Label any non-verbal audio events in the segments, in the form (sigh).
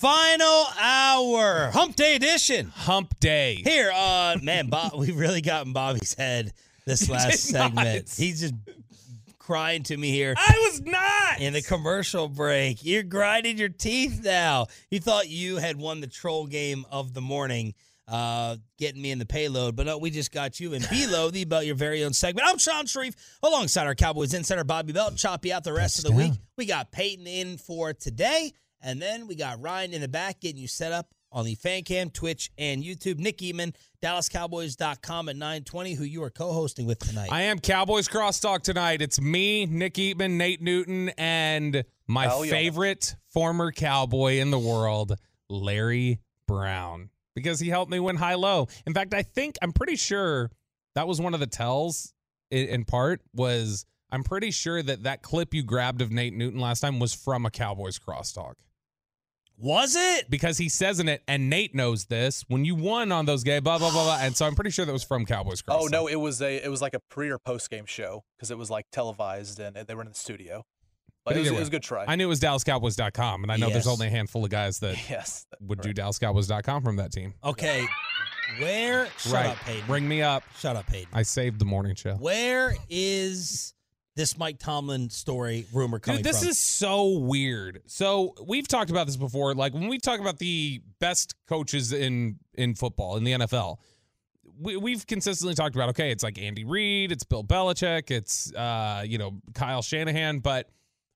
Final hour, hump day edition. Hump Day. Here, uh, man, Bob, we really gotten Bobby's head this (laughs) last segment. not. He's just crying to me here I was not. in the commercial break. You're grinding your teeth now. You thought you had won the troll game of the morning, uh, getting me in the payload, but no, we just got you in B-Load, the About Your Very Own segment. I'm Shan Shariff, alongside our Cowboys insider Bobby Belt. Chop you out the rest of the week. We got Peyton in for today, and then we got Ryan in the back getting you set up on the fan cam, Twitch, and YouTube. Nick Eatman, DallasCowboys.com at 920, who you are co-hosting with tonight. I am Cowboys crosstalk tonight. It's me, Nick Eatman, Nate Newton, and my Hell yeah. favorite former Cowboy in the world, Larry Brown, because he helped me win high low. In fact, I think I'm pretty sure that was one of the tells. In, in part, was I'm pretty sure that that clip you grabbed of Nate Newton last time was from a Cowboys crosstalk. Was it? because he says in it, and Nate knows this. When you won on those games, blah blah blah blah, and so I'm pretty sure that was from Cowboys. Cross Oh no, it was a it was like a pre or post game show because it was like televised and they were in the studio. But, But it, was, either it was a good try. I knew it was DallasCowboys.com, and I know there's only a handful of guys that yes, would do correct. DallasCowboys.com from that team. Okay. Where? Shut right, up, Peyton. bring me up. Shut up, Peyton. I saved the morning show. Where is this Mike Tomlin story rumor coming Dude, this from? is so weird. So we've talked about this before. Like when we talk about the best coaches in in football in the NFL, we, we've consistently talked about okay, it's like Andy Reid, it's Bill Belichick, it's uh, you know Kyle Shanahan, but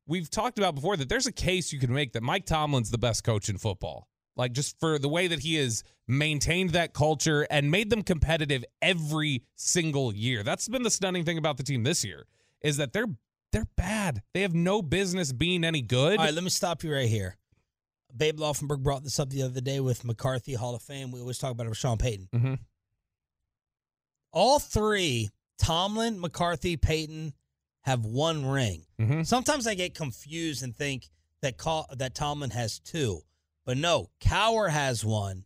we've talked about before that there's a case you can make that Mike Tomlin's the best coach in football. Like just for the way that he has maintained that culture and made them competitive every single year. That's been the stunning thing about the team this year is that they're they're bad. They have no business being any good. All right, let me stop you right here. Babe Laufenberg brought this up the other day with McCarthy Hall of Fame. We always talk about it with Sean Payton. Mhm. All three, Tomlin, McCarthy, Payton, have one ring. Mhm. Sometimes I get confused and think that that Tomlin has two, but no, Cowher has one.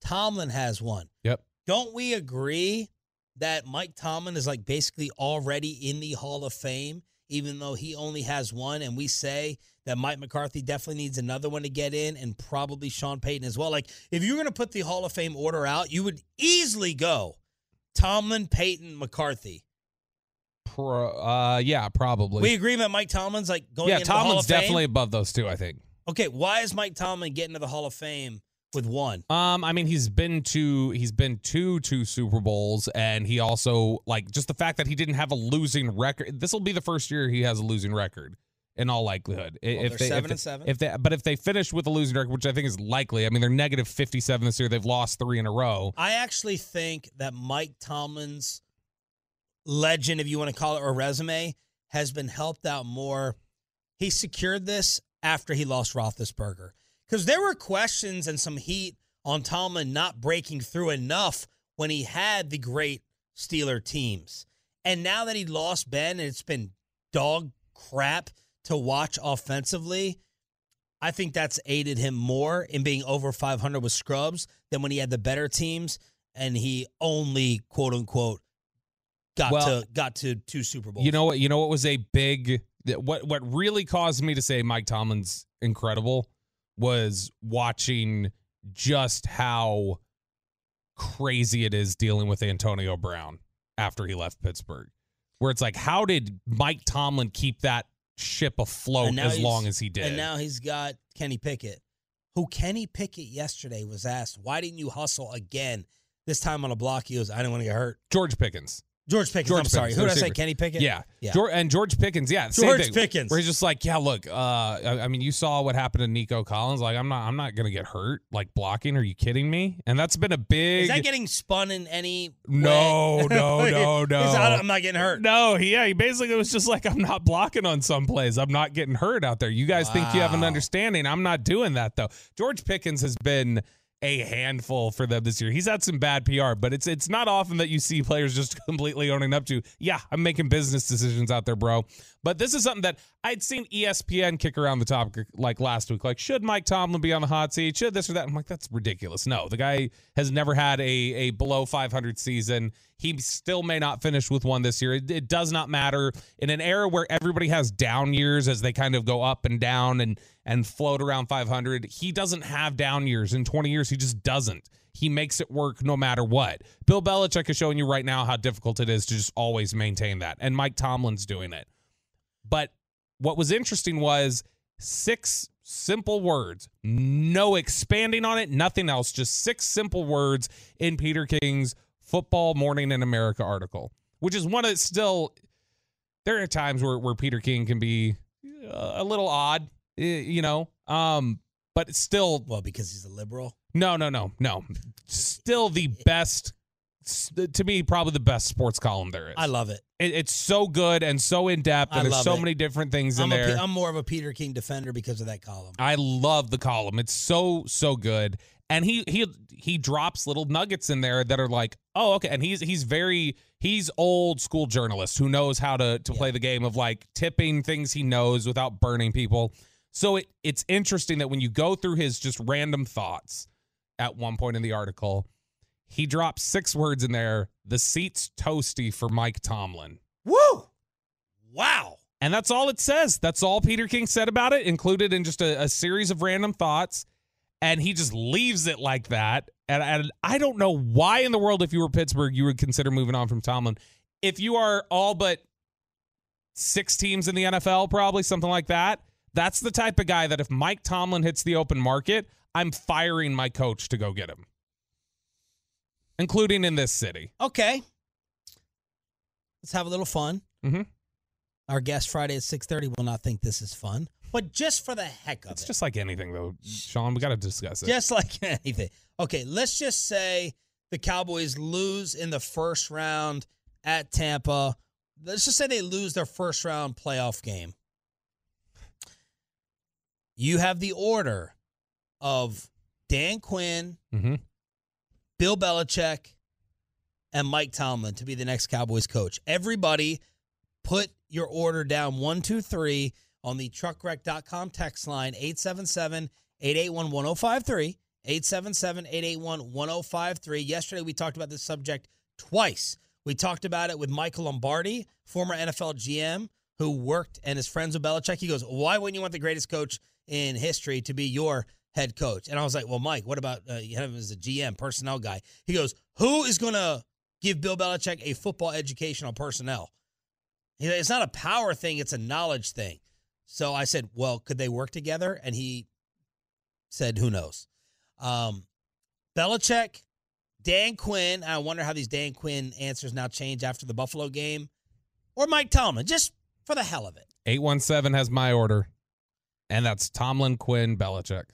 Tomlin has one. Yep. Don't we agree that Mike Tomlin is like basically already in the Hall of Fame, even though he only has one? And we say that Mike McCarthy definitely needs another one to get in, and probably Sean Payton as well. Like, if you're going to put the Hall of Fame order out, you would easily go Tomlin, Payton, McCarthy. Pro, uh, yeah, probably. We agree that Mike Tomlin's like going yeah, into the Hall Tomlin's of Fame? definitely above those two. I think. Okay, why is Mike Tomlin getting to the Hall of Fame with one? Um, I mean, he's been to he's been to two Super Bowls, and he also like just the fact that he didn't have a losing record. This will be the first year he has a losing record, in all likelihood. Well, if they're they, seven if and seven. If they, but if they finish with a losing record, which I think is likely, I mean, they're negative fifty-seven this year. They've lost three in a row. I actually think that Mike Tomlin's legend, if you want to call it, or resume, has been helped out more. He secured this after he lost Roethlisberger. Because there were questions and some heat on Tomlin not breaking through enough when he had the great Steeler teams. And now that he lost Ben and it's been dog crap to watch offensively, I think that's aided him more in being over 500 with scrubs than when he had the better teams and he only quote unquote got Well, to got to two Super Bowls. You know what? You know what was a big what what really caused me to say Mike Tomlin's incredible was watching just how crazy it is dealing with Antonio Brown after he left Pittsburgh. Where it's like, how did Mike Tomlin keep that ship afloat as long as he did? And now he's got Kenny Pickett, who Kenny Pickett yesterday was asked, "Why didn't you hustle again?" This time on a block, he goes, "I didn't want to get hurt." George Pickens. George Pickens. George I'm sorry. Pickens, Who did I say? Kenny Pickett? Yeah. Yeah. Geor- and George Pickens, yeah, same George thing. Pickens. Where he's just like, yeah, look, uh, I, I mean, you saw what happened to Nico Collins. Like, I'm not, I'm not gonna get hurt. Like blocking. Are you kidding me? And that's been a big. Is that getting spun in any No, way? no, (laughs) no, no. Out, I'm not getting hurt. No, he, yeah, he basically was just like, I'm not blocking on some plays. I'm not getting hurt out there. You guys think you have an understanding. I'm not doing that though. George Pickens has been a handful for them this year. He's had some bad PR, but it's it's not often that you see players just (laughs) completely owning up to, yeah, I'm making business decisions out there, bro. But this is something that I'd seen ESPN kick around the topic like last week. Like, should Mike Tomlin be on the hot seat? Should this or that? I'm like, that's ridiculous. No, the guy has never had a a below 500 season. He still may not finish with one this year. It, it does not matter in an era where everybody has down years as they kind of go up and down and and float around 500. He doesn't have down years in 20 years. He just doesn't. He makes it work no matter what. Bill Belichick is showing you right now how difficult it is to just always maintain that, and Mike Tomlin's doing it. But what was interesting was six simple words, no expanding on it, nothing else, just six simple words in Peter King's Football Morning in America article, which is one of still. There are times where, where Peter King can be uh, a little odd, you know, um, but it's still Well, because he's a liberal. no, no, no, no. Still the best, to me, probably the best sports column there is. I love it. it. It's so good and so in depth, and there's so it. many different things in I'm, a, there. I'm more of a Peter King defender because of that column. I love the column. It's so so good. And he he he drops little nuggets in there that are like, "Oh, okay." And he's he's very he's old school journalist who knows how to to play the game of like tipping things he knows without burning people. So it it's interesting that when you go through his just random thoughts at one point in the article, he drops six words in there, "The seat's toasty for Mike Tomlin." Woo! Wow. And that's all it says. That's all Peter King said about it, included in just a, a series of random thoughts. And he just leaves it like that. And, and I don't know why in the world, if you were Pittsburgh, you would consider moving on from Tomlin. If you are all but six teams in the NFL, probably something like that, that's the type of guy that if Mike Tomlin hits the open market, I'm firing my coach to go get him, including in this city. Okay. Let's have a little fun. Mhm. Our guest Friday at 6:30 will not think this is fun, but just for the heck of It's it. It's just like anything, though, Shan. We got to discuss it. just like (laughs) anything. Okay, let's just say the Cowboys lose in the first round at Tampa. Let's just say they lose their first round playoff game. You have the order of Dan Quinn, hmm Bill Belichick, and Mike Tomlin to be the next Cowboys coach. Everybody put your order down one, two, three on the truckwreck.com text line 877 881 1053. 877 881 1053. Yesterday, we talked about this subject twice. We talked about it with Michael Lombardi, former NFL GM who worked and is friends with Belichick. He goes, Why wouldn't you want the greatest coach in history to be your head coach? And I was like, Well, Mike, what about uh, you have him as a GM, personnel guy? He goes, Who is going to give Bill Belichick a football education on personnel? It's not a power thing, it's a knowledge thing. So I said, Well, could they work together? And he said, Who knows? Um, Belichick, Dan Quinn. I wonder how these Dan Quinn answers now change after the Buffalo game, or Mike Tomlin, just for the hell of it. 817 has my order, and that's Tomlin, Quinn, Belichick.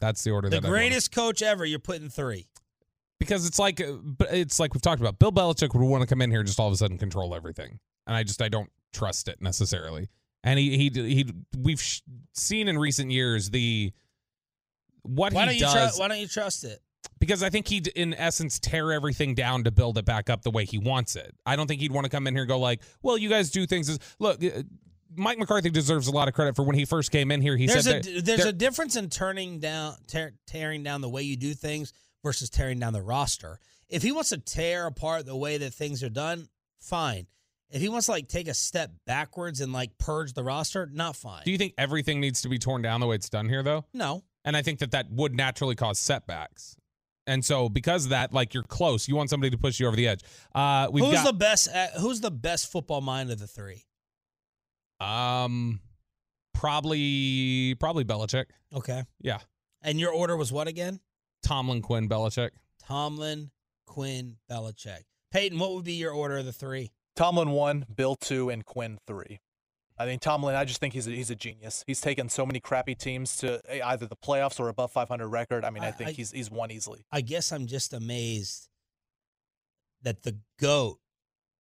That's the order The that I want. greatest coach ever. You're putting three. because it's like uh, it's like we've talked about. Bill Belichick would want to come in here and just all of a sudden control everything, and I just I don't trust it necessarily. And he he he we've sh- seen in recent years the what Why he don't you does trust? Why don't you trust it? because I think he'd in essence tear everything down to build it back up the way he wants it. I don't think he'd want to come in here and go like, "Well, you guys do things as look." uh, Mike McCarthy deserves a lot of credit for when he first came in here. He there's said a that there's there- a difference in turning down tear, tearing down the way you do things versus tearing down the roster. If he wants to tear apart the way that things are done, fine. If he wants to like take a step backwards and like purge the roster, not fine. Do you think everything needs to be torn down the way it's done here, though? no. And I think that that would naturally cause setbacks. And so, because of that, like you're close, you want somebody to push you over the edge. Uh, we've who's got the best? At, who's the best football mind of the three? um, probably probably Belichick. Okay. Yeah, And your order was what again? Tomlin, Quinn, Belichick. Tomlin, Quinn, Belichick. Peyton, what would be your order of the three? Tomlin one, Bill two, and Quinn three. I think Tomlin. I just think he's a, he's a genius. He's taken so many crappy teams to either the playoffs or above 500 record. I mean, I, I- think I- he's he's won easily. I guess I'm just amazed that the GOAT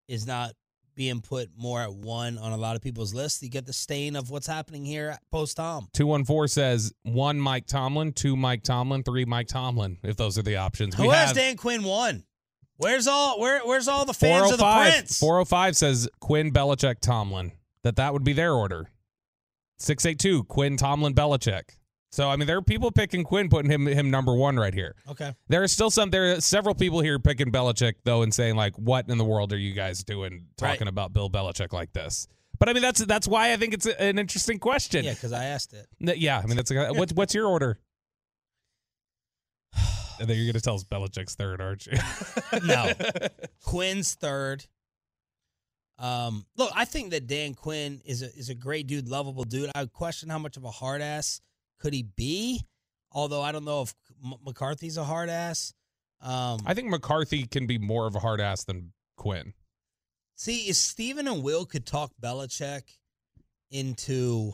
is not being put more at one on a lot of people's lists. You get the stain of what's happening here post Tom. 214 says one Mike Tomlin, two Mike Tomlin, three Mike Tomlin, if those are the options. Who has Dan Quinn one? Where's all where where's all the fans of the 405 Prince? 405 says Quinn, Belichick, Tomlin. That that would be their order. 682 Quinn, Tomlin, Belichick. So I mean, there are people picking Quinn, putting him him number one right here. Okay. There are still some. There are several people here picking Belichick though, and saying like, "What in the world are you guys doing talking Right. about Bill Belichick like this?" But I mean, that's that's why I think it's an interesting question. Yeah, because I asked it. Yeah, I mean, that's a, (laughs) what's what's your order? And then you're gonna tell us Belichick's third, aren't you? (laughs) No. Quinn's third. Um, look, I think that Dan Quinn is a is a great dude, lovable dude. I question how much of a hard ass could he be. Although I don't know if M- McCarthy's a hard ass. Um, I think McCarthy can be more of a hard ass than Quinn. see if Steven and Will could talk Belichick into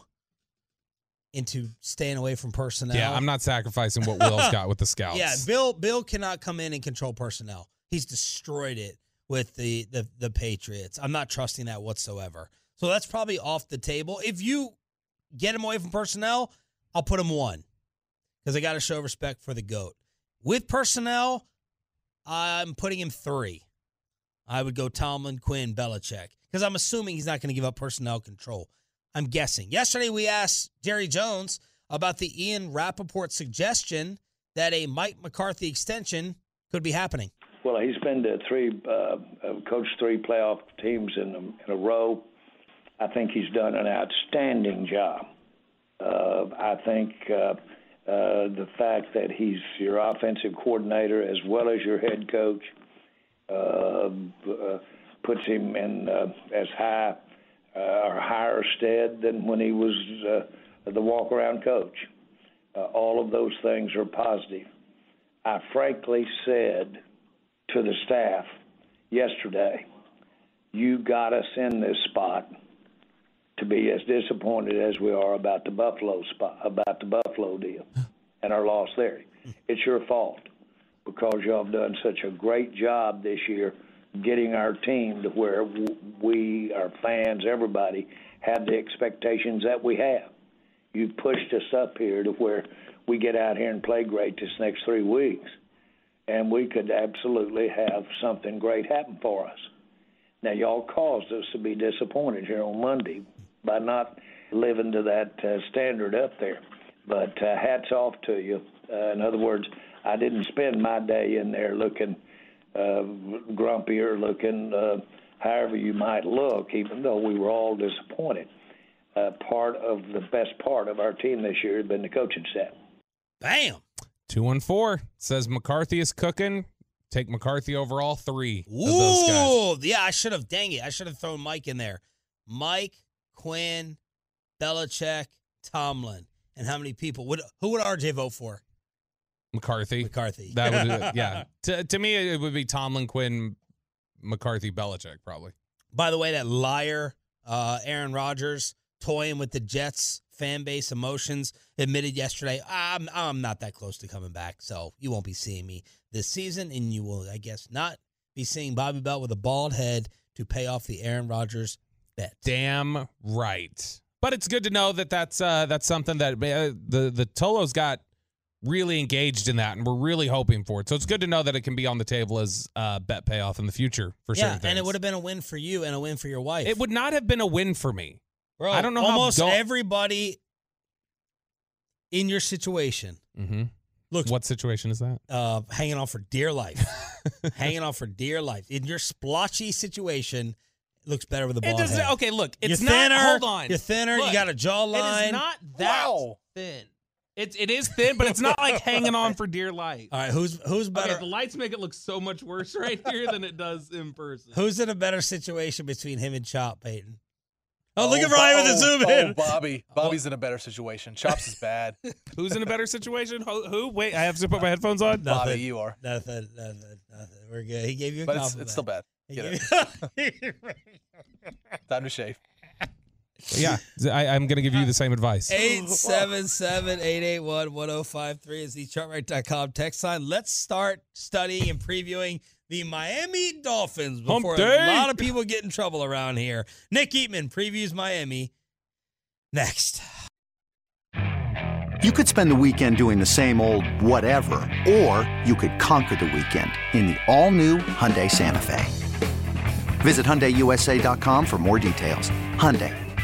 into staying away from personnel. Yeah, I'm not sacrificing what Will's got with the (laughs) scouts. Yeah, Bill Bill cannot come in and control personnel. He's destroyed it with the the the Patriots. I'm not trusting that whatsoever. So that's probably off the table. If you get him away from personnel, I'll put him one because I got to show respect for the goat. With personnel, I'm putting him three. I would go Tomlin, Quinn, Belichick because I'm assuming he's not going to give up personnel control. I'm guessing. Yesterday we asked Jerry Jones about the Ian Rapoport suggestion that a Mike McCarthy extension could be happening. Well, he's been to three, uh, uh, coached three playoff teams in a, in a row. I think he's done an outstanding job. Uh, I think uh, uh, the fact that he's your offensive coordinator as well as your head coach uh, uh, puts him in as high uh, or higher stead than when he was uh, the walk around coach. Uh, all of those things are positive. I frankly said to the staff yesterday, you got us in this spot to be as disappointed as we are about the Buffalo spot, about the Buffalo deal and our loss there. It's your fault because y'all have done such a great job this year getting our team to where we, our fans, everybody, have the expectations that we have. You pushed us up here to where we get out here and play great this next three weeks and we could absolutely have something great happen for us. Now, y'all caused us to be disappointed here on Monday by not living to that uh, standard up there. But uh, hats off to you. Uh, in other words, I didn't spend my day in there looking uh, grumpy or looking uh, however you might look, even though we were all disappointed. Uh, part of the best part of our team this year has been the coaching staff. Bam. 214 says McCarthy is cooking. Take McCarthy over all three of those guys. Ooh, yeah, I should have. Dang it, I should have thrown Mike in there. Mike, Quinn, Belichick, Tomlin, and how many people would who would RJ vote for? McCarthy. McCarthy. That would, (laughs) yeah. To, to me, it would be Tomlin, Quinn, McCarthy, Belichick, probably. By the way, that liar, uh, Aaron Rodgers, toying with the Jets fan base emotions, admitted yesterday, I'm I'm not that close to coming back, so you won't be seeing me this season, and you will, I guess, not be seeing Bobby Belt with a bald head to pay off the Aaron Rodgers bet. Damn right. But it's good to know that that's uh, that's something that uh, the the Tolos got really engaged in that, and we're really hoping for it. So it's good to know that it can be on the table as uh, bet payoff in the future for yeah, certain things. and it would have been a win for you and a win for your wife. It would not have been a win for me. Bro, I don't know how almost go- everybody in your situation Mm-hmm. looks What situation is that? uh, hanging on for dear life, (laughs) hanging on for dear life. In your splotchy situation, it looks better with a It doesn't, head. okay, look, it's you're thinner. Hold on, You're thinner. you got a jawline. is not that Wow. thin. It's it is thin, but it's not like hanging on for dear life. All right, who's who's better? Okay, the lights make it look so much worse right here than it does in person. who's in a better situation between him and Chop Peyton? Oh, oh look at Ryan with the oh, zoom oh, in. (laughs) Oh, Bobby. Bobby's in a better situation. Chops is bad. (laughs) Who's in a better situation? Who? who? Wait, I have to put my headphones on. Bobby, you are. Nothing, nothing, nothing. We're good. He gave you a But it's, compliment. it's still bad. He Get gave you- (laughs) Time to shave. Yeah, I, I'm going to give you the same advice. 877-881-1053 is the chartright.com text line. Let's start studying and previewing the Miami Dolphins before a lot of people get in trouble around here. Nick Eatman previews Miami next. You could spend the weekend doing the same old whatever, or you could conquer the weekend in the all-new Hyundai Santa Fe. Visit HyundaiUSA.com for more details. Hyundai,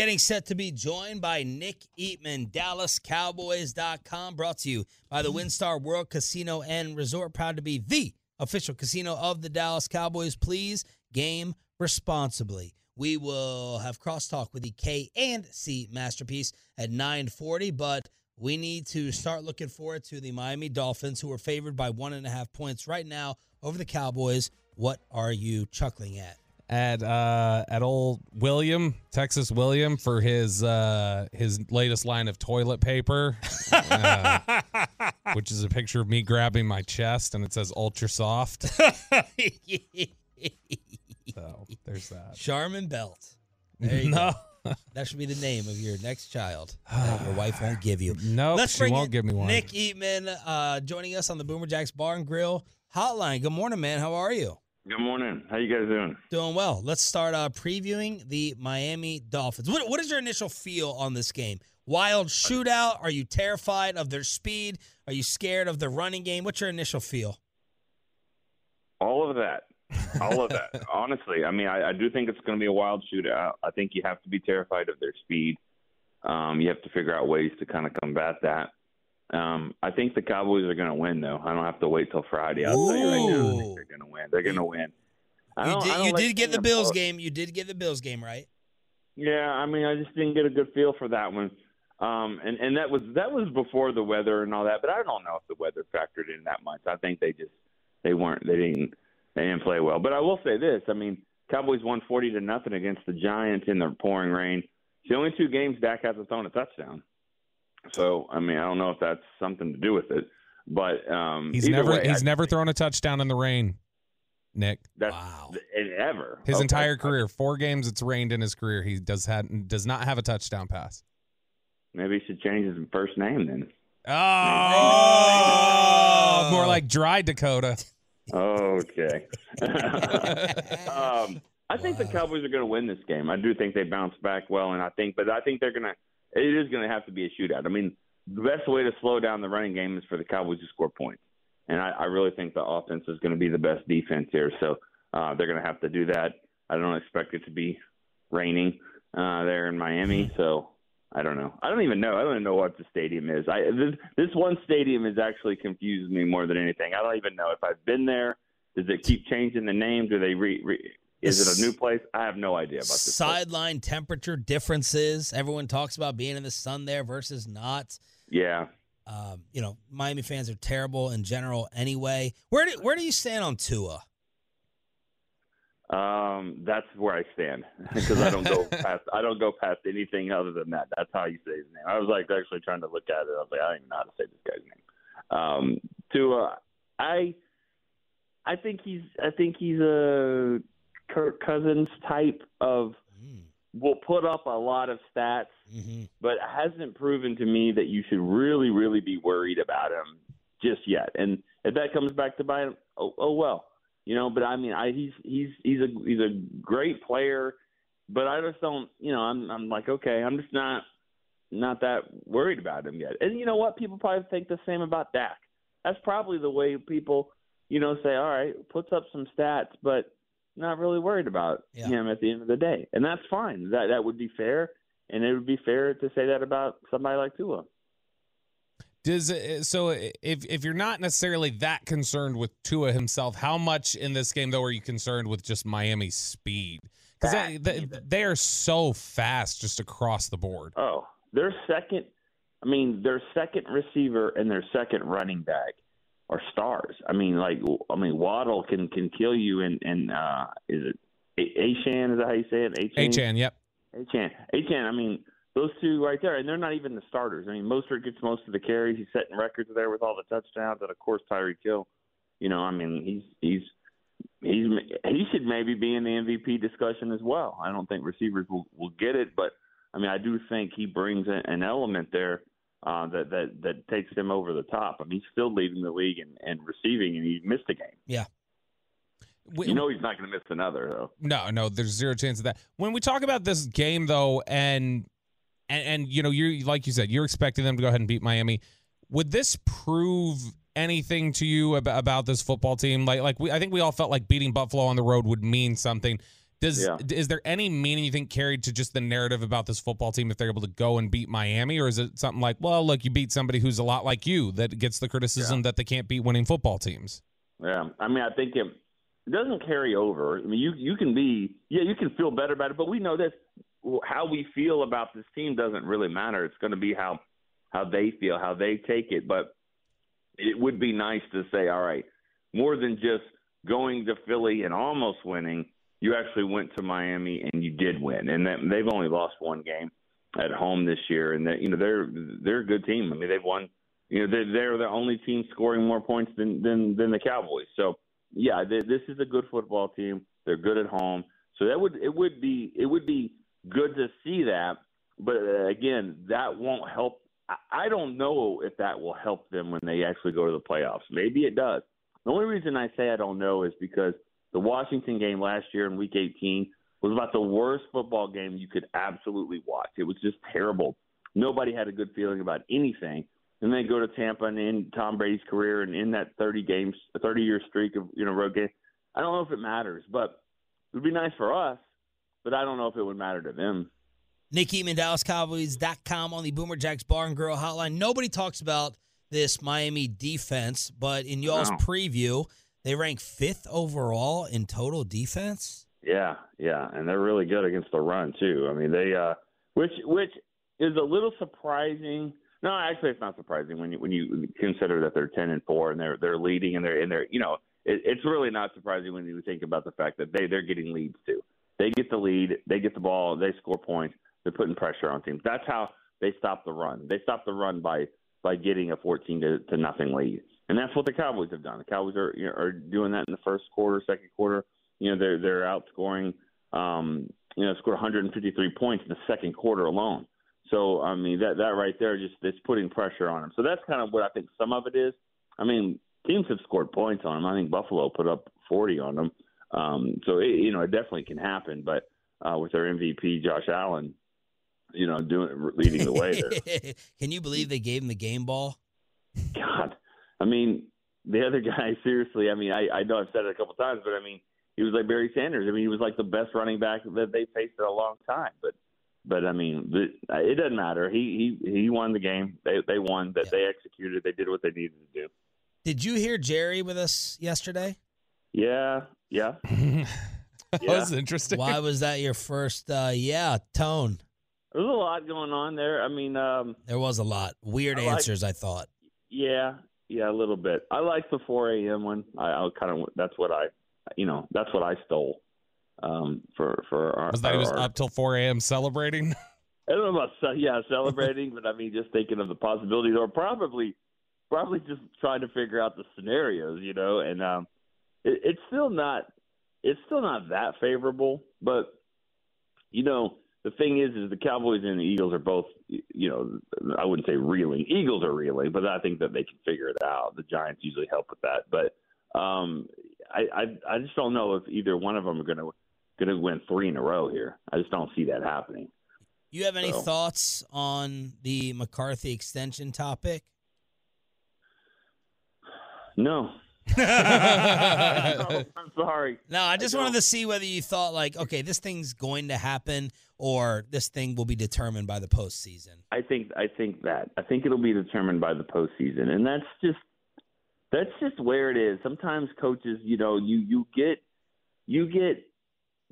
Getting set to be joined by Nick Eatman, DallasCowboys.com, brought to you by the WinStar World Casino and Resort, proud to be the official casino of the Dallas Cowboys. Please game responsibly. We will have crosstalk with the K and C masterpiece at 940, but we need to start looking forward to the Miami Dolphins, who are favored by one and a half points right now over the Cowboys. What are you chuckling at? At uh at old William, Texas William for his uh his latest line of toilet paper. (laughs) uh, which is a picture of me grabbing my chest and it says ultra soft. (laughs) So there's that. Charmin Belt. There you (laughs) No. go. That should be the name of your next child (sighs) that your wife won't give you. Nope, she won't give me one. Nick Eatman uh, joining us on the Boomer Jacks Bar and Grill hotline. Good morning, man. How are you? Good morning. How you guys doing? Doing well. Let's start uh, previewing the Miami Dolphins. What, what is your initial feel on this game? Wild shootout? Are you terrified of their speed? Are you scared of the running game? What's your initial feel? All of that. All of that. (laughs) Honestly, I mean, I, I do think it's going to be a wild shootout. I think you have to be terrified of their speed. Um, you have to figure out ways to kind of combat that. Um, I think the Cowboys are going to win, though. I don't have to wait till Friday. I'll tell you right now. I think they're going to win. They're going to win. I You did, you like did get the Bills them- game. You did get the Bills game, right? Yeah, I mean, I just didn't get a good feel for that one. Um, and and that was that was before the weather and all that. But I don't know if the weather factored in that much. I think they just they weren't they didn't they didn't play well. But I will say this: I mean, Cowboys won forty to nothing against the Giants in the pouring rain. It's the only two games Dak hasn't thrown a touchdown. So I mean, I don't know if that's something to do with it. But um, He's never way, he's I never thrown a touchdown in the rain. Nick. That's Wow. ever His Okay. entire career, four games it's rained in his career. He does had does not have a touchdown pass. Maybe he should change his first name then. Oh, more like dry Dakota. Okay. (laughs) um, I think the Cowboys are going to win this game. I do think they bounce back well, and I think, but I think they're going to. It is going to have to be a shootout. I mean, the best way to slow down the running game is for the Cowboys to score points, and I, I really think the offense is going to be the best defense here. So uh, they're going to have to do that. I don't expect it to be raining uh, there in Miami, so I don't know. I don't even know. I don't even know what the stadium is. I this, this one stadium is actually confused me more than anything. I don't even know if I've been there. Does it keep changing the name? Do they re? re is it a new place? I have no idea about this. Sideline temperature differences. Everyone talks about being in the sun there versus not. Yeah. Um, you know, Miami fans are terrible in general anyway. Where do where do you stand on Tua? Um, that's where I stand because I don't go (laughs) past. I don't go past anything other than that. That's how you say his name. I was like actually trying to look at it. I was like, I don't even know how to say this guy's name. Um, to uh, I, I think he's I think he's a Kirk Cousins type of Mm. will put up a lot of stats, hmm but hasn't proven to me that you should really really be worried about him just yet. And if that comes back to bite him, oh, oh well, you know. But I mean, I he's he's he's a he's a great player, but I just don't, you know, I'm I'm like okay, I'm just not not that worried about him yet. And you know what? People probably think the same about Dak. That's probably the way people, you know, say, all right, puts up some stats, but not really worried about Yeah. him at the end of the day. And that's fine. That that would be fair, and it would be fair to say that about somebody like Tua. Does so if if you're not necessarily that concerned with Tua himself, how much in this game though are you concerned with just Miami's speed? Because they, they, they are so fast just across the board. Oh, their second, I mean, their second receiver and their second running back are stars. I mean, like, I mean, Waddle can can kill you, and and uh, is it Achane? Is that how you say it? Achane. Achane, yep. Achane. Achane. I mean, those two right there, and they're not even the starters. I mean, Mostert gets most of the carries. He's setting records there with all the touchdowns, and of course, Tyreek Hill. You know, I mean, he's he's he's he should maybe be in the MVP discussion as well. I don't think receivers will will get it, but I mean, I do think he brings an element there uh, that that that takes him over the top. I mean, he's still leading the league and, in receiving, and he missed a game. We- You know, he's not going to miss another though. No, no, there's zero chance of that. When we talk about this game though, and and, and you know, you're like you said, you're expecting them to go ahead and beat Miami. Would this prove anything to you about, about this football team? Like, like we, I think we all felt like beating Buffalo on the road would mean something. Does Yeah. is there any meaning you think carried to just the narrative about this football team if they're able to go and beat Miami, or is it something like, well, look, you beat somebody who's a lot like you that gets the criticism that they can't beat winning football teams? Yeah, I mean, I think it, it doesn't carry over. I mean, you you can be yeah, you can feel better about it, but we know this how we feel about this team doesn't really matter. It's going to be how how they feel, how they take it. But it would be nice to say, all right, more than just going to Philly and almost winning, you actually went to Miami and you did win, and that, they've only lost one game at home this year, and that you know they're they're a good team. I mean, they've won. You know, they're, they're the only team scoring more points than than than the Cowboys. So yeah, th- this is a good football team. They're good at home, so that would it would be it would be good to see that. But uh, again, that won't help. I, I don't know if that will help them when they actually go to the playoffs. Maybe it does. The only reason I say I don't know is because the Washington game last year in Week 18 was about the worst football game you could absolutely watch. It was just terrible. Nobody had a good feeling about anything. And then go to Tampa and end Tom Brady's career and in that 30 games, a 30 year streak of you know road game. I don't know if it matters, but it would be nice for us. But I don't know if it would matter to them. Nick Eatman, DallasCowboys.com on the Boomer Jacks Bar and Grill Hotline. Nobody talks about this Miami defense, but in y'all's preview, they rank fifth overall in total defense. Yeah, yeah, and they're really good against the run too. I mean, they uh, which which is a little surprising. No, actually, it's not surprising when you when you consider that they're ten and four and they're they're leading and they're and they're you know it, it's really not surprising when you think about the fact that they they're getting leads too. They get the lead, they get the ball, they score points, they're putting pressure on teams. That's how they stop the run. They stop the run by by getting a fourteen to, to nothing lead, and that's what the Cowboys have done. The Cowboys are you know, are doing that in the first quarter, second quarter. You know, they're they're outscoring. Um, you know, scored 153 points in the second quarter alone. So I mean that that right there just it's putting pressure on them. So that's kind of what I think some of it is. I mean, teams have scored points on them. I think Buffalo put up 40 on them. Um, so it, you know it definitely can happen. But uh, with their MVP Josh Allen, you know, doing leading the way there. (laughs) Can you believe they gave him the game ball? (laughs) God, I mean, the other (laughs) guy, seriously, I mean, I, I know I've said it a couple times, but I mean, he was like Barry Sanders. I mean, he was like the best running back that they faced in a long time. But, but I mean, the, it doesn't matter. He he he won the game. They they won. That Yeah. they executed. They did what they needed to do. Did you hear Jerry with us yesterday? Yeah, yeah. (laughs) that was interesting. Why was that your first? Uh, yeah, tone. There's a lot going on there. I mean, um, There was a lot weird I like- answers. I thought. yeah, yeah, a little bit. I like the 4 a.m. one. I, I kind of that's what I, you know, that's what I stole. Um, for for our, was that he was our- up till 4 a.m. celebrating? (laughs) I don't know about yeah celebrating, but I mean just thinking of the possibilities, or probably probably just trying to figure out the scenarios, you know. And um, it, it's still not it's still not that favorable. But you know, the thing is, is the Cowboys and the Eagles are both, you know, I wouldn't say reeling. Eagles are reeling, but I think that they can figure it out. The Giants usually help with that, but um, I, I I just don't know if either one of them are going to going to win three in a row here. I just don't see that happening. You have any So- thoughts on the McCarthy extension topic? No. no (laughs) (laughs) I'm sorry. No, I just wanted to see whether you thought like, okay, this thing's going to happen, or this thing will be determined by the postseason. I think I think that I think it'll be determined by the postseason, and that's just that's just where it is. Sometimes coaches, you know, you you get you get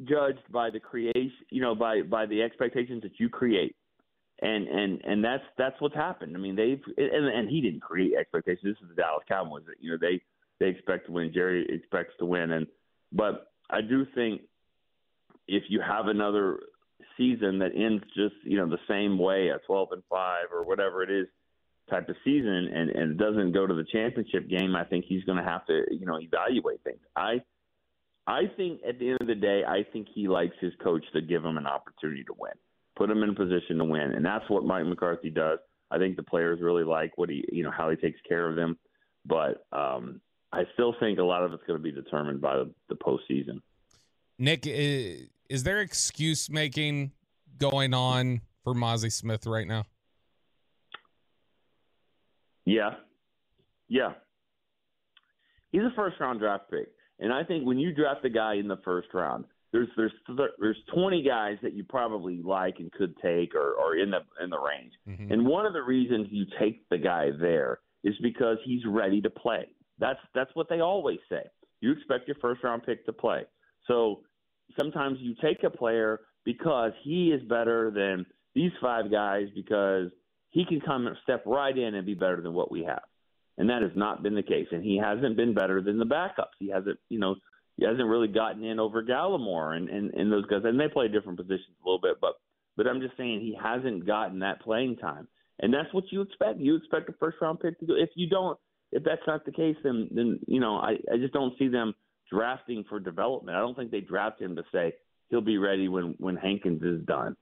judged by the creation, you know, by by the expectations that you create, and and and that's that's what's happened. I mean, they've and, and he didn't create expectations. This is the Dallas Cowboys. You know, they they expect to win. Jerry expects to win, and but I do think if you have another season that ends just you know the same way a 12 and 5 or whatever it is type of season and and doesn't go to the championship game I think he's going to have to you know evaluate things. I I think at the end of the day I think he likes his coach to give him an opportunity to win put him in a position to win. And that's what Mike McCarthy does. I think the players really like what he you know how he takes care of them. But um I still think a lot of it's going to be determined by the, the postseason. Nick, i- is there excuse making going on for Mazi Smith right now? Yeah. Yeah. He's a first round draft pick. And I think when you draft a guy in the first round, there's there's there's 20 guys that you probably like and could take or, or in the in the range. Mhm. And one of the reasons you take the guy there is because he's ready to play. That's that's what they always say. You expect your first round pick to play. So sometimes you take a player because he is better than these five guys because he can come and step right in and be better than what we have. And that has not been the case. And he hasn't been better than the backups. He hasn't, you know, he hasn't really gotten in over Gallimore and, and, and those guys. And they play different positions a little bit, but but I'm just saying he hasn't gotten that playing time. And that's what you expect. You expect a first round pick to go. If you don't, if that's not the case, then then you know I I just don't see them drafting for development. I don't think they draft him to say he'll be ready when when Hankins is done.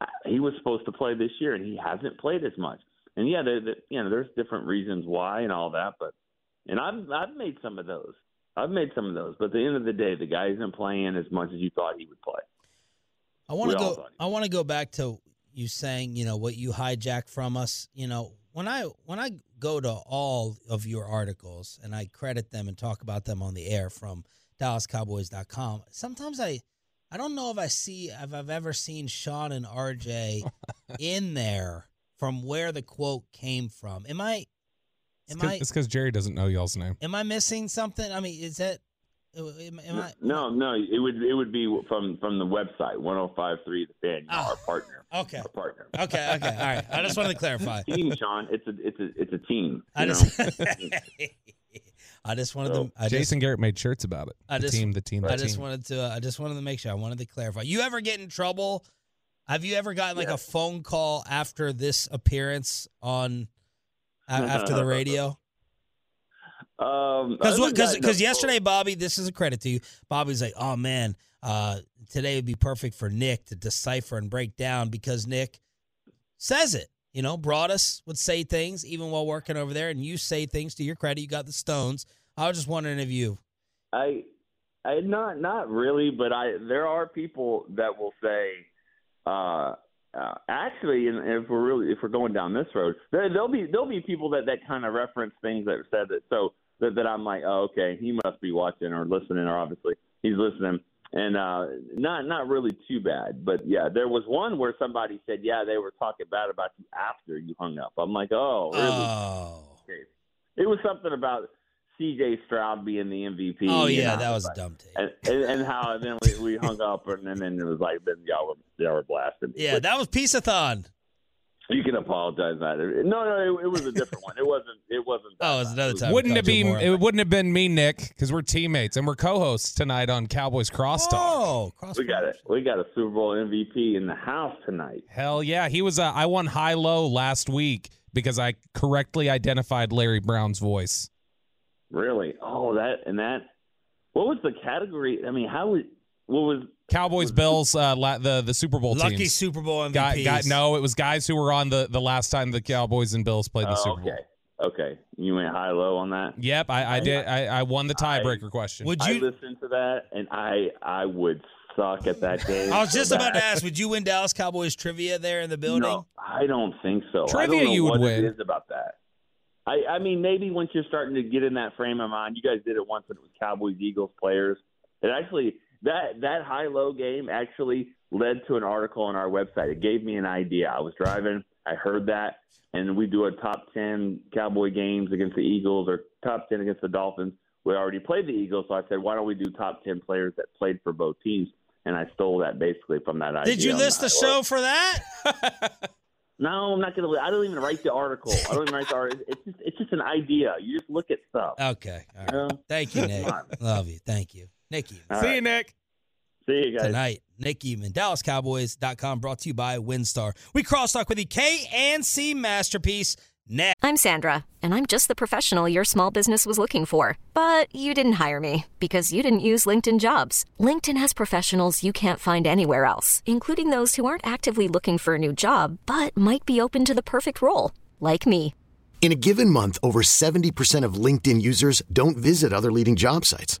Uh, he was supposed to play this year, and he hasn't played as much. And yeah, there, there, you know, there's different reasons why and all that, but and I've I've made some of those. I've made some of those, but at the end of the day, the guy isn't playing as much as you thought he would play. I want to go. I want to go back to you saying, you know, what you hijack from us. You know, when I when I go to all of your articles and I credit them and talk about them on the air from DallasCowboys.com, sometimes I I don't know if I see if I've ever seen Shan and RJ (laughs) in there from where the quote came from. Am I? Am I? It's because Jerry doesn't know y'all's name. Am I missing something? I mean, is that? Am, am I? No, no, it would it would be from from the website 1053 the fan, Oh. our partner. Okay. Our partner. Okay. Okay. All right. I just wanted to clarify. Team, Shan. It's a it's a it's a team. I just. (laughs) I just wanted So, to. I Jason just, Garrett made shirts about it. I the just- team, the team, the I just team. wanted to. uh, I just wanted to make sure. I wanted to clarify. You ever get in trouble? Have you ever gotten like Yeah. a phone call after this appearance on after the (laughs) radio? Um, Because because because yesterday, Bobby, this is a credit to you. Bobby's like, oh man, uh, today would be perfect for Nick to decipher and break down because Nick says it. You know, Broaddus would say things even while working over there, and you say things to your credit. You got the stones. I was just wondering if you. I, I not not really, but I there are people that will say, uh, uh, actually, and if we're really if we're going down this road, there, there'll be there'll be people that that kind of reference things that said that so that, that I'm like, oh, okay, he must be watching or listening, or obviously he's listening, and uh, not not really too bad, but yeah, there was one where somebody said, yeah, they were talking bad about you after you hung up. I'm like, oh, really? Oh, Okay. It was something about C.J. Stroud being the MVP. oh yeah, that was a dumb take. and, and, and how then we, we hung up and, and then it was like then y'all were y'all were blasting. me. Yeah, But that was Peaceathon. You can apologize that. No, no, it, it was a different one. It wasn't. It wasn't. that Oh, it was another time. Wouldn't it be? a moron. It wouldn't have been me, Nick, because we're teammates and we're co-hosts tonight on Cowboys Crosstalk. Oh, cross We got it. We got a Super Bowl MVP in the house tonight. Hell yeah, he was. Uh, I won high low last week because I correctly identified Larry Brown's voice. Really? Oh, that and that. what was the category? I mean, how was what was Cowboys, Bills, uh, la- the the Super Bowl Lucky teams. Super Bowl MVPs. Guy, guy, no, it was guys who were on the the last time the Cowboys and Bills played the oh, Super Bowl. okay, okay, you went high low on that. Yep, I, I did. I, I won the I- tiebreaker question. Would I you? listened to that, and I I would suck at that (laughs) game. I was just about to ask. Would you win Dallas Cowboys trivia there in the building? No, I don't think so. I Trivia don't know you would what win. It is about that. I, I mean, maybe once you're starting to get in that frame of mind, you guys did it once when it was Cowboys Eagles players. It actually that that high low game actually led to an article on our website. It gave me an idea. I was driving, I heard that, and we do a top ten Cowboy games against the Eagles or top ten against the Dolphins. We already played the Eagles, so I said, why don't we do top ten players that played for both teams? And I stole that basically from that idea. Did you list the show for that? (laughs) No, I'm not gonna. I don't even write the article. I don't even write the article. It's just, it's just an idea. You just look at stuff. Okay. All right. You know? Thank you. Come. Love you. Thank you. Nick Eatman. All See right. you, Nick. See you guys. Tonight, Nick Eatman, DallasCowboys.com, brought to you by Windstar. We crosstalk with the K and C masterpiece next. I'm Sandra, and I'm just the professional your small business was looking for. But you didn't hire me because you didn't use LinkedIn jobs. LinkedIn has professionals you can't find anywhere else, including those who aren't actively looking for a new job but might be open to the perfect role, like me. In a given month, over 70% of LinkedIn users don't visit other leading job sites.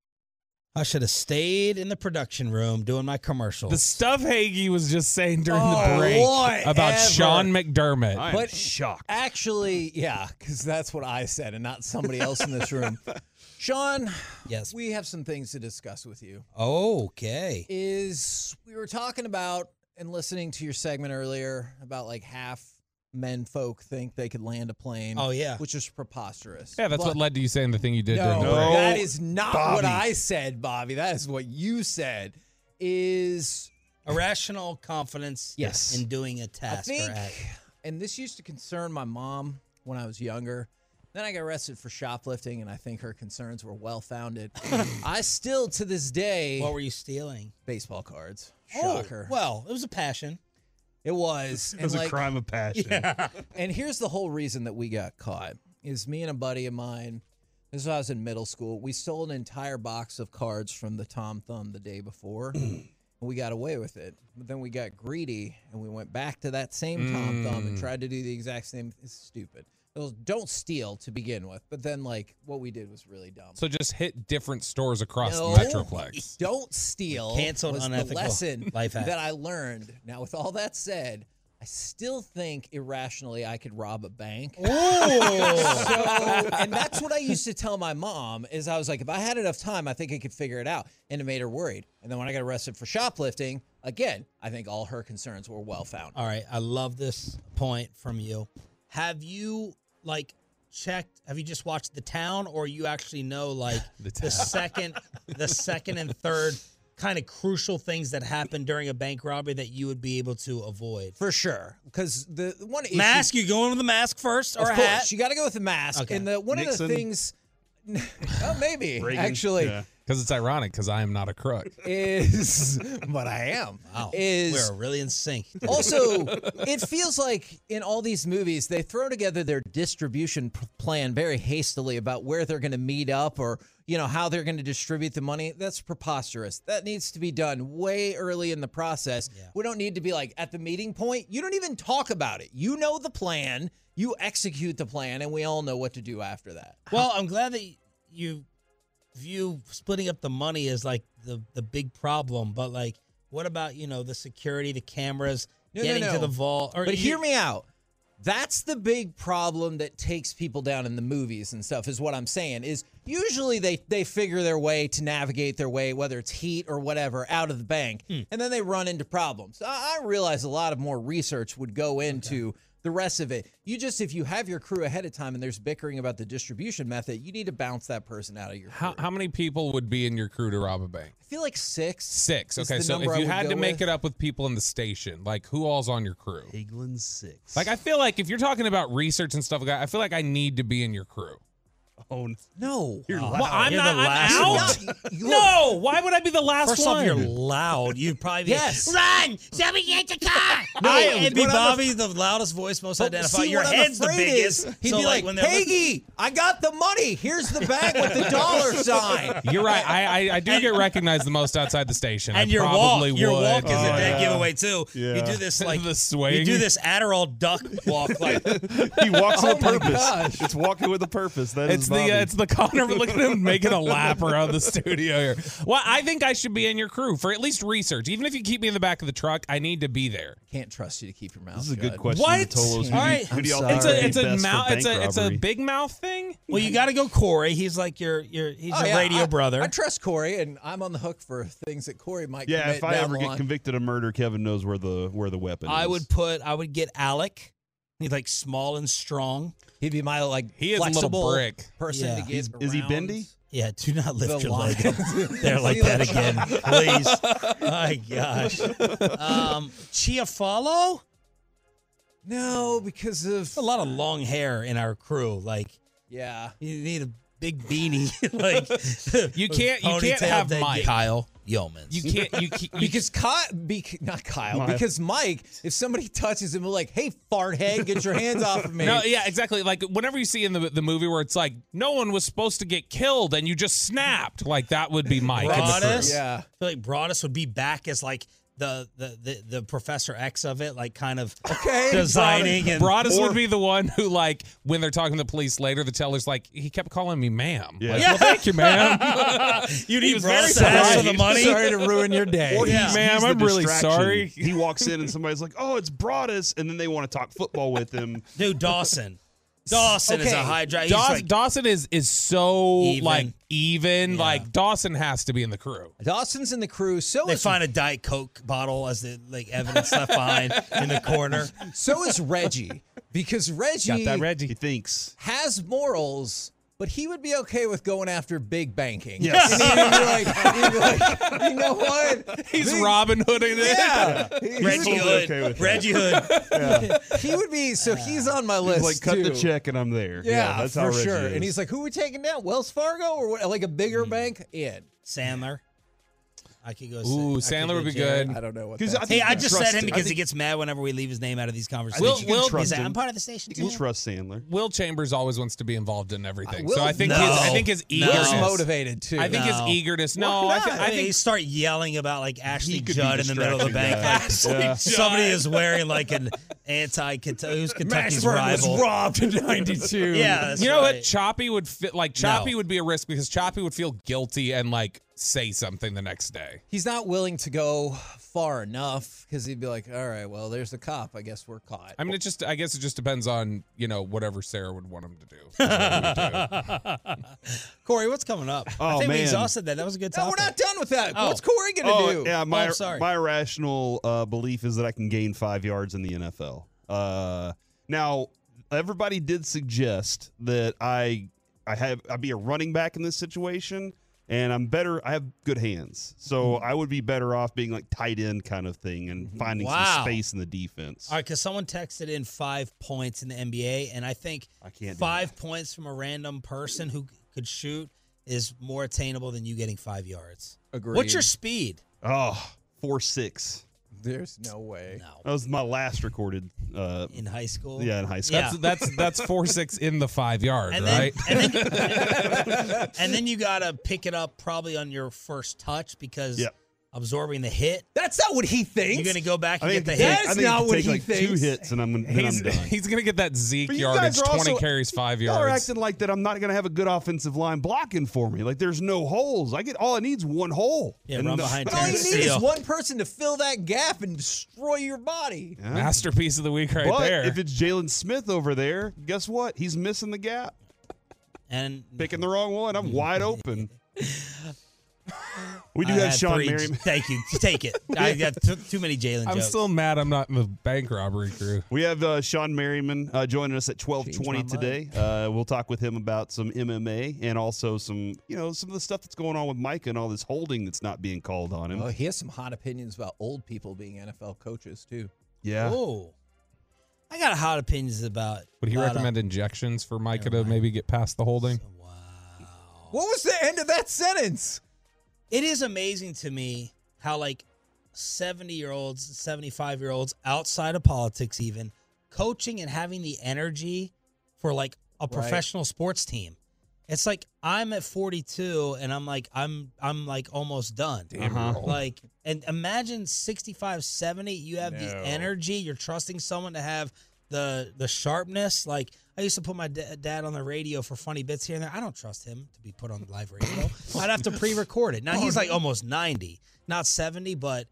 I should have stayed in the production room doing my commercials. The stuff Hagee was just saying during Oh, the break about whatever. Sean McDermott. I am But- shocked. Actually, yeah, because that's what I said and not somebody else in this room. (laughs) Sean, yes. we have some things to discuss with you. Okay. Is we were talking about and listening to your segment earlier about like half men folk think they could land a plane. Oh, yeah. Which is preposterous. Yeah, that's But- what led to you saying the thing you did No, during the break. that is not what I said, Bobby. That is what you said. Is Irrational confidence Yes. in doing a task think, or and this used to concern my mom when I was younger. Then I got arrested for shoplifting, and I think her concerns were well founded. (laughs) I still, to this day, What were you stealing? baseball cards. Oh, Shocker. well, it was a passion. It was. (laughs) It was and a crime of passion. Yeah. (laughs) And here's the whole reason that we got caught is me and a buddy of mine. This was when I was in middle school. We stole an entire box of cards from the Tom Thumb the day before. (clears throat) and we got away with it. But then we got greedy and we went back to that same Tom Thumb and mm. tried to do the exact same. It's stupid. It was, don't steal to begin with. But then, like, what we did was really dumb. So just hit different stores across No. the Metroplex. (laughs) Don't steal. Canceled was the unethical lesson (laughs) life hack. that I learned. Now, with all that said, I still think irrationally I could rob a bank. (laughs) so, and that's what I used to tell my mom is I was like, if I had enough time, I think I could figure it out. And it made her worried. And then when I got arrested for shoplifting, again, I think all her concerns were well founded. All right, I love this point from you. Have you like checked? Have you just watched the town, or you actually know like (laughs) The the, second, the second and third kind of crucial things that happen during a bank robbery that you would be able to avoid? For sure. Because the one issue. Mask? You going with the mask first or of a course, hat? you got to go with the mask. Okay. And the one of the things. (laughs) oh, maybe Reagan, actually yeah. Because it's ironic because I am not a crook. (laughs) is, but I am. Wow, Is we're really in sync. also, it feels like in all these movies, they throw together their distribution p- plan very hastily about where they're going to meet up or, you know, how they're going to distribute the money. That's preposterous. That needs to be done way early in the process. We don't need to be like at the meeting point. You don't even talk about it. You know the plan, you execute the plan, and we all know what to do after that. Well, I'm glad that you view splitting up the money as like the the big problem, but like, what about you know the security, the cameras, No, no, getting no. to the vault? Or But you- hear me out. That's the big problem that takes people down in the movies and stuff is what I'm saying is usually they they figure their way to navigate their way whether it's heat or whatever out of the bank Hmm. and then they run into problems. I, I realize a lot of more research would go into the rest of it. You just if you have your crew ahead of time and there's bickering about the distribution method, you need to bounce that person out of your crew. How, how many people would be in your crew to rob a bank? I feel like 6. Six. Okay, so if you had to make with. it up with people in the station, like who all's on your crew? England six. Like I feel like if you're talking about research and stuff like that, I feel like I need to be in your crew. Oh, no. No. You're loud. Well, I'm You're not. the I'm last out. one. No, why would I be the last First one? off, you're loud. You'd probably be Yes. run. Somebody get the car. No, I, it'd be what I'm Bobby, the loudest voice, most But identified. see, Your what I'm head's the afraid biggest. is, he'd so be like, when they're Peggy, I got the money. Here's the bag with the dollar (laughs) sign. You're right. I, I, I do get recognized the most outside the station. and I your walk, probably your walk is a Oh, dead yeah. giveaway too. You do this (laughs) like The swing. You do this Adderall duck walk like (laughs) he walks oh with a Oh my purpose. gosh. It's walking with a purpose. That is It's the uh, it's the Connor. Look at him making a lap around the studio here. Well, I think I should be in your crew for at least research. Even if you keep me in the back of the truck, I need to be there. Can't trust you to keep your mouth This is a shut. good question. What? Tolos. Who do you- All right. who do y'all think It's a it's a mouth. It's a it's a big mouth thing. Well, you got to go Corey. He's like your your he's Oh, your yeah, radio I- brother. I trust Corey, and I'm on the hook for things that Corey might Yeah, commit if I down ever get line. convicted of murder, Kevin knows where the where the weapon I is. would put I would get Alec. He's like small and strong. He'd be my like He is a little flexible brick. person Yeah. to get Is- is he bendy? Yeah, do not lift The your leg up (laughs) there like that that again, please. My gosh. Um, Chiafalo? No, because of A lot of long hair in our crew. Like yeah. you need a big beanie. (laughs) like You (laughs) can't- you can't have Mike. Kyle Yeomans. You can't. You, (laughs) can't- you Because Kyle, be, not Kyle, Mike. because Mike, if somebody touches him, we're like, "Hey, fart head, get your hands off of me!" No, yeah, exactly. Like whenever you see in the the movie where it's like no one was supposed to get killed and you just snapped, like that would be Mike. in. Broaddus. Yeah. I feel like Broaddus would be back as like the the the, the Professor X of it, like kind of Okay, designing and Broaddus or- would be the one who, like, when they're talking to the police later, the teller's like, he kept calling me ma'am. Yeah. Like, well, thank you, ma'am. (laughs) You He need was Broaddus very to ask for the money. Sorry to ruin your day. Or Yeah. Ma'am, he's I'm really sorry. He walks in and somebody's like, "Oh, it's Broaddus," and then they want to talk football with him. Dude, Dawson. Dawson is a Okay. high drive. Daws- like, Dawson is is so Even. like even. Yeah. Like Dawson has to be in the crew. Dawson's in the crew. So they is find a Diet Coke bottle as the like evidence left behind in the corner. (laughs) so is Reggie because Reggie Got that, Reggie? He thinks. has morals. But he would be okay with going after big banking. Yes. And he'd be like, he'd be like, you know what? He's Big- Robin Hooding it. Yeah. He- Reggie totally Hood. okay with that. Reggie Hood. He would be so he's on my He's list. like, "Cut the check, and I'm there." Yeah, that's for how Reggie sure. is. And he's like, "Who are we taking down? Wells Fargo or what, like a bigger mm. bank?" In. Sandler. I could go. Ooh, I Sandler would be good. I don't know what. 'Cause That's I think Hey, I you just trust said him him. I because he think- gets mad whenever we leave his name out of these conversations. Will- you can Will- trust He's like, him. I'm part of the station You too. can trust Sandler. Will Chambers always wants to be involved in everything. Will- so I think No. his I think his No. eagerness. Will's motivated too. I think No. his eagerness. No, Why I, think not? I They think start yelling about like Ashley could be Judd in the middle of the bank. distracting, Like, yeah. Somebody is wearing like an anti who's Kentucky's Mashburn rival. was robbed in '92. Yeah, that's you know right. what? Choppy would fit like Choppy No. would be a risk because Choppy would feel guilty and like say something the next day. He's not willing to go far enough because he'd be like, "All right, well, there's the cop. I guess we're caught." I mean, it just I guess it just depends on you know whatever Sarah would want him to do. (laughs) That's what he would do. Corey, what's coming up? I Oh, think we exhausted that. That was a good time. no, we're not done with that. Oh. What's Corey gonna Oh, do? yeah. My Oh, sorry. my rational uh, belief is that I can gain five yards in the NFL. Uh, now, everybody did suggest that I I have I'd be a running back in this situation, and I'm better. I have good hands, so Hmm. I would be better off being like tight end kind of thing and finding Wow. some space in the defense. All right, because someone texted in five points in the NBA, and I think I can't five points from a random person who could shoot is more attainable than you getting five yards. Agreed. What's your speed? Oh, four six. There's no way. No, That was my last recorded. Uh, in high school. yeah, in high school. Yeah. That's that's that's four six in the five yard, And then, right? and then, (laughs) (laughs) and then you gotta pick it up probably on your first touch because Yep. Absorbing the hit. That's not what he thinks. You're gonna go back and think get the hit. That's not what take he like two hits, and I'm then he's, I'm done. he's gonna get that Zeke yardage. guys Twenty carries, five yards. Y'all are yards. acting like that I'm not going to have a good offensive line blocking for me. Like there's no holes. I get all I need is one hole. Yeah, And run the- behind But all you need Steele. is one person to fill that gap and destroy your body. Yeah. Masterpiece of the week, right but there. if it's Jalen Smith over there, guess what? He's missing the gap, and picking the wrong one. I'm wide open. (laughs) (laughs) We do I have had Sean three. Merriman. Thank you. Take it. (laughs) I got t- too many Jalen I'm jokes. still mad I'm not in the bank robbery crew. We have uh, Shawne Merriman uh, joining us at twelve twenty Changed my today. Uh, we'll talk with him about some MMA and also some, you know, some of the stuff that's going on with Micah and all this holding that's not being called on him. Oh, he has some hot opinions about old people being NFL coaches too. yeah. Oh, I got hot opinions about. Would he about, uh, recommend injections for Micah to maybe get past the holding? Wow. What was the end of that sentence? It is amazing to me how like 70 year olds, 75 year olds outside of politics, even coaching and having the energy for like a professional sports team. It's like I'm at 42 and I'm like I'm I'm like almost done. Uh-huh. Like and imagine 65 70 you have the energy, you're trusting someone to have the the sharpness like I used to put my da- dad on the radio for funny bits here and there. I don't trust him to be put on live radio. (laughs) I'd have to pre-record it. Now he's like almost 90, not 70, but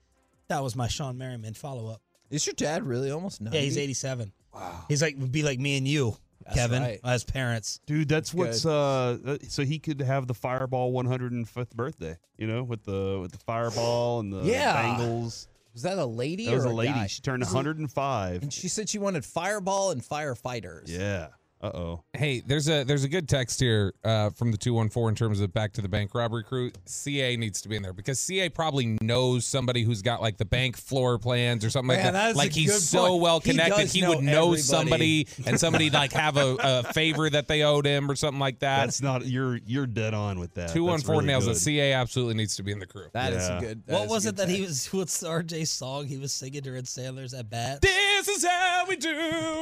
that was my Shawne Merriman follow-up. Is your dad really almost 90? Yeah, he's 87. Wow. He's like would be like me and you, That's Kevin, right. as parents. Dude, that's Good. what's uh uh, so he could have the Fireball 105th birthday, you know, with the with the Fireball and the Yeah. Bangles. Was that a lady That was or a lady. guy? She turned 105. And she said she wanted Fireball and firefighters. Yeah. Uh oh. Hey, there's a there's a good text here uh, from the two one four in terms of back to the bank robbery crew. CA needs to be in there because CA probably knows somebody who's got like the bank floor plans or something Man, like that that. is Like he's so point. well connected, does he, know would know everybody. somebody (laughs) and somebody like have a, a favor that they owed him or something like that. That's not you're you're dead on with that. Two one That's four really nails it. good. CA absolutely needs to be in the crew. That is Yeah. a good. what is a was good it that he was? (laughs) What's RJ song he was singing during Sandler's at bat? This is how we do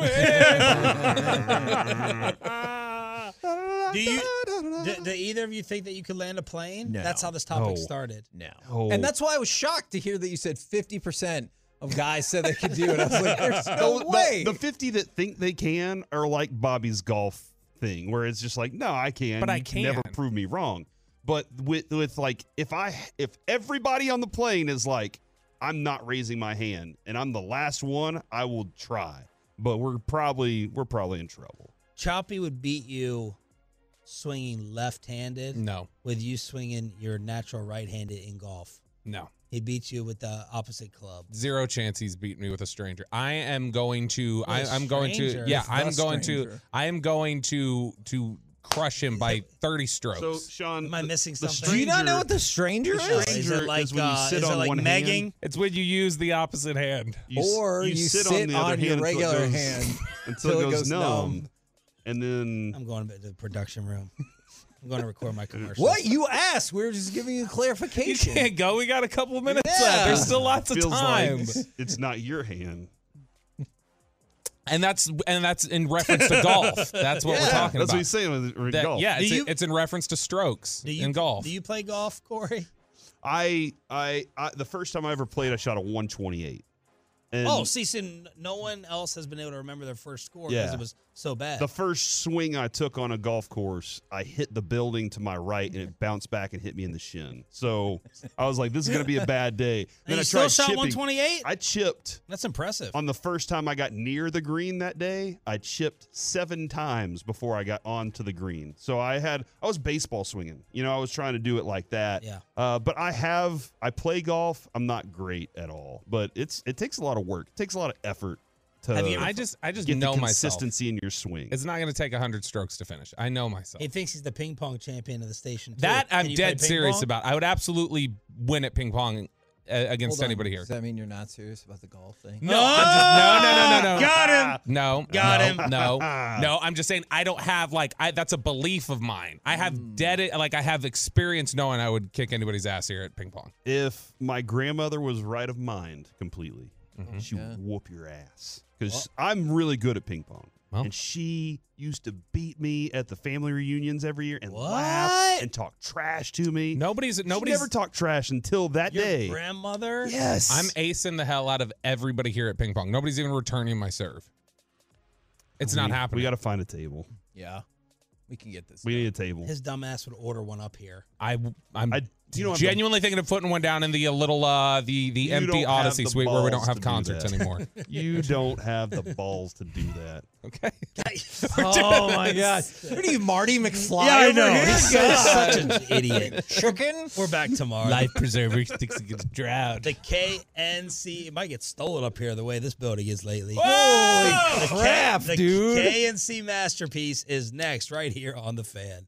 it. (laughs) Do you? Do, do either of you think that you could land a plane? No. That's how this topic No. started. No. Oh. And that's why I was shocked to hear that you said 50% of guys said they could do it. I was like, there's (laughs) no the, way. The, the 50 that think they can are like Bobby's golf thing, where it's just like, no, I can. But I can Never prove me wrong. But with with like, if I if everybody on the plane is like, I'm not raising my hand, and I'm the last one, I will try. But we're probably we're probably in trouble. Choppy would beat you swinging left-handed. No, With you swinging your natural right-handed in golf, no. he beats you with the opposite club. Zero chance he's beating me with a stranger. I am going to. With I, a I'm going to. Yeah, I'm the going to. I am going to to crush him by 30 strokes. So Sean, Am I missing the something? do you not know what the stranger the is? stranger Is it like is when you uh, sit is it on like one megging? hand. it's when you use the opposite hand. You or you, sit, on, the other your hand until it regular goes- hand (laughs) until till it it goes, goes numb, numb. and then I'm going to the production room. (laughs) I'm going to record my commercials. What? You asked. We were just giving you clarification. You clarification. can't go. We got a couple of minutes Yeah. left. There's still lots of feels time. like it's not your hand. And that's and that's in reference to golf. (laughs) That's what we're talking That's about. That's what he's saying with, with That- golf. Yeah, it's, you- it's in reference to strokes do you, in golf. Do you play golf, Corey? I, I, I, the first time I ever played, I shot a 128. And oh, see, so no one else has been able to remember their first score because Yeah. it was so bad. the first swing I took on a golf course, I hit the building to my right, and it bounced back and hit me in the shin. So I was like, "This is going to be a bad day." and (laughs) Then you I still tried shot chipping. 128. I chipped That's impressive. on the first time I got near the green that day. I chipped seven times before I got onto the green. So I had I was baseball swinging. You know, I was trying to do it like that. Yeah. Uh, but I have I play golf. I'm not great at all, but it's it takes a lot of work. It takes a lot of effort to Have you- I just I just get know the myself. consistency in your swing. It's not going to take 100 strokes to finish. I know myself. he thinks he's the ping pong champion of the station. too. that Can I'm dead serious pong? about. I would absolutely win at ping pong uh, against anybody here. Does that mean you're not serious about the golf thing? No, I'm just, no, no, no, no, no. Got him. No, Got no, him. No, (laughs) no. I'm just saying I don't have like I. That's a belief of mine. I have Hmm. dead like I have experience knowing I would kick anybody's ass here at ping pong. if my grandmother was right of mind completely, Mm-hmm. she Yeah. would whoop your ass. Because I'm really good at ping pong. Well. and she used to beat me at the family reunions every year and What? laugh and talk trash to me. Nobody's She nobody's never talked trash until that Your day. grandmother. Yes. I'm acing the hell out of everybody here at ping pong. Nobody's even returning my serve. It's not happening. We got to find a table. Yeah. We can get this. We need a table. His dumb ass would order one up here. I I'm I, you know, I'm the- genuinely thinking of putting one down in the uh, little uh the the You empty Audacy the suite where we don't have to do concerts anymore. (laughs) (laughs) you don't have the balls to do that. Okay. (laughs) Oh my god! What are you, Marty McFly? Yeah, I know. He's such an idiot. Chicken. We're back tomorrow. Life preserver sticks against drought. The KNC it might get stolen up here the way this building is lately. Holy The K- crap, the dude! KNC masterpiece is next right here on the fan.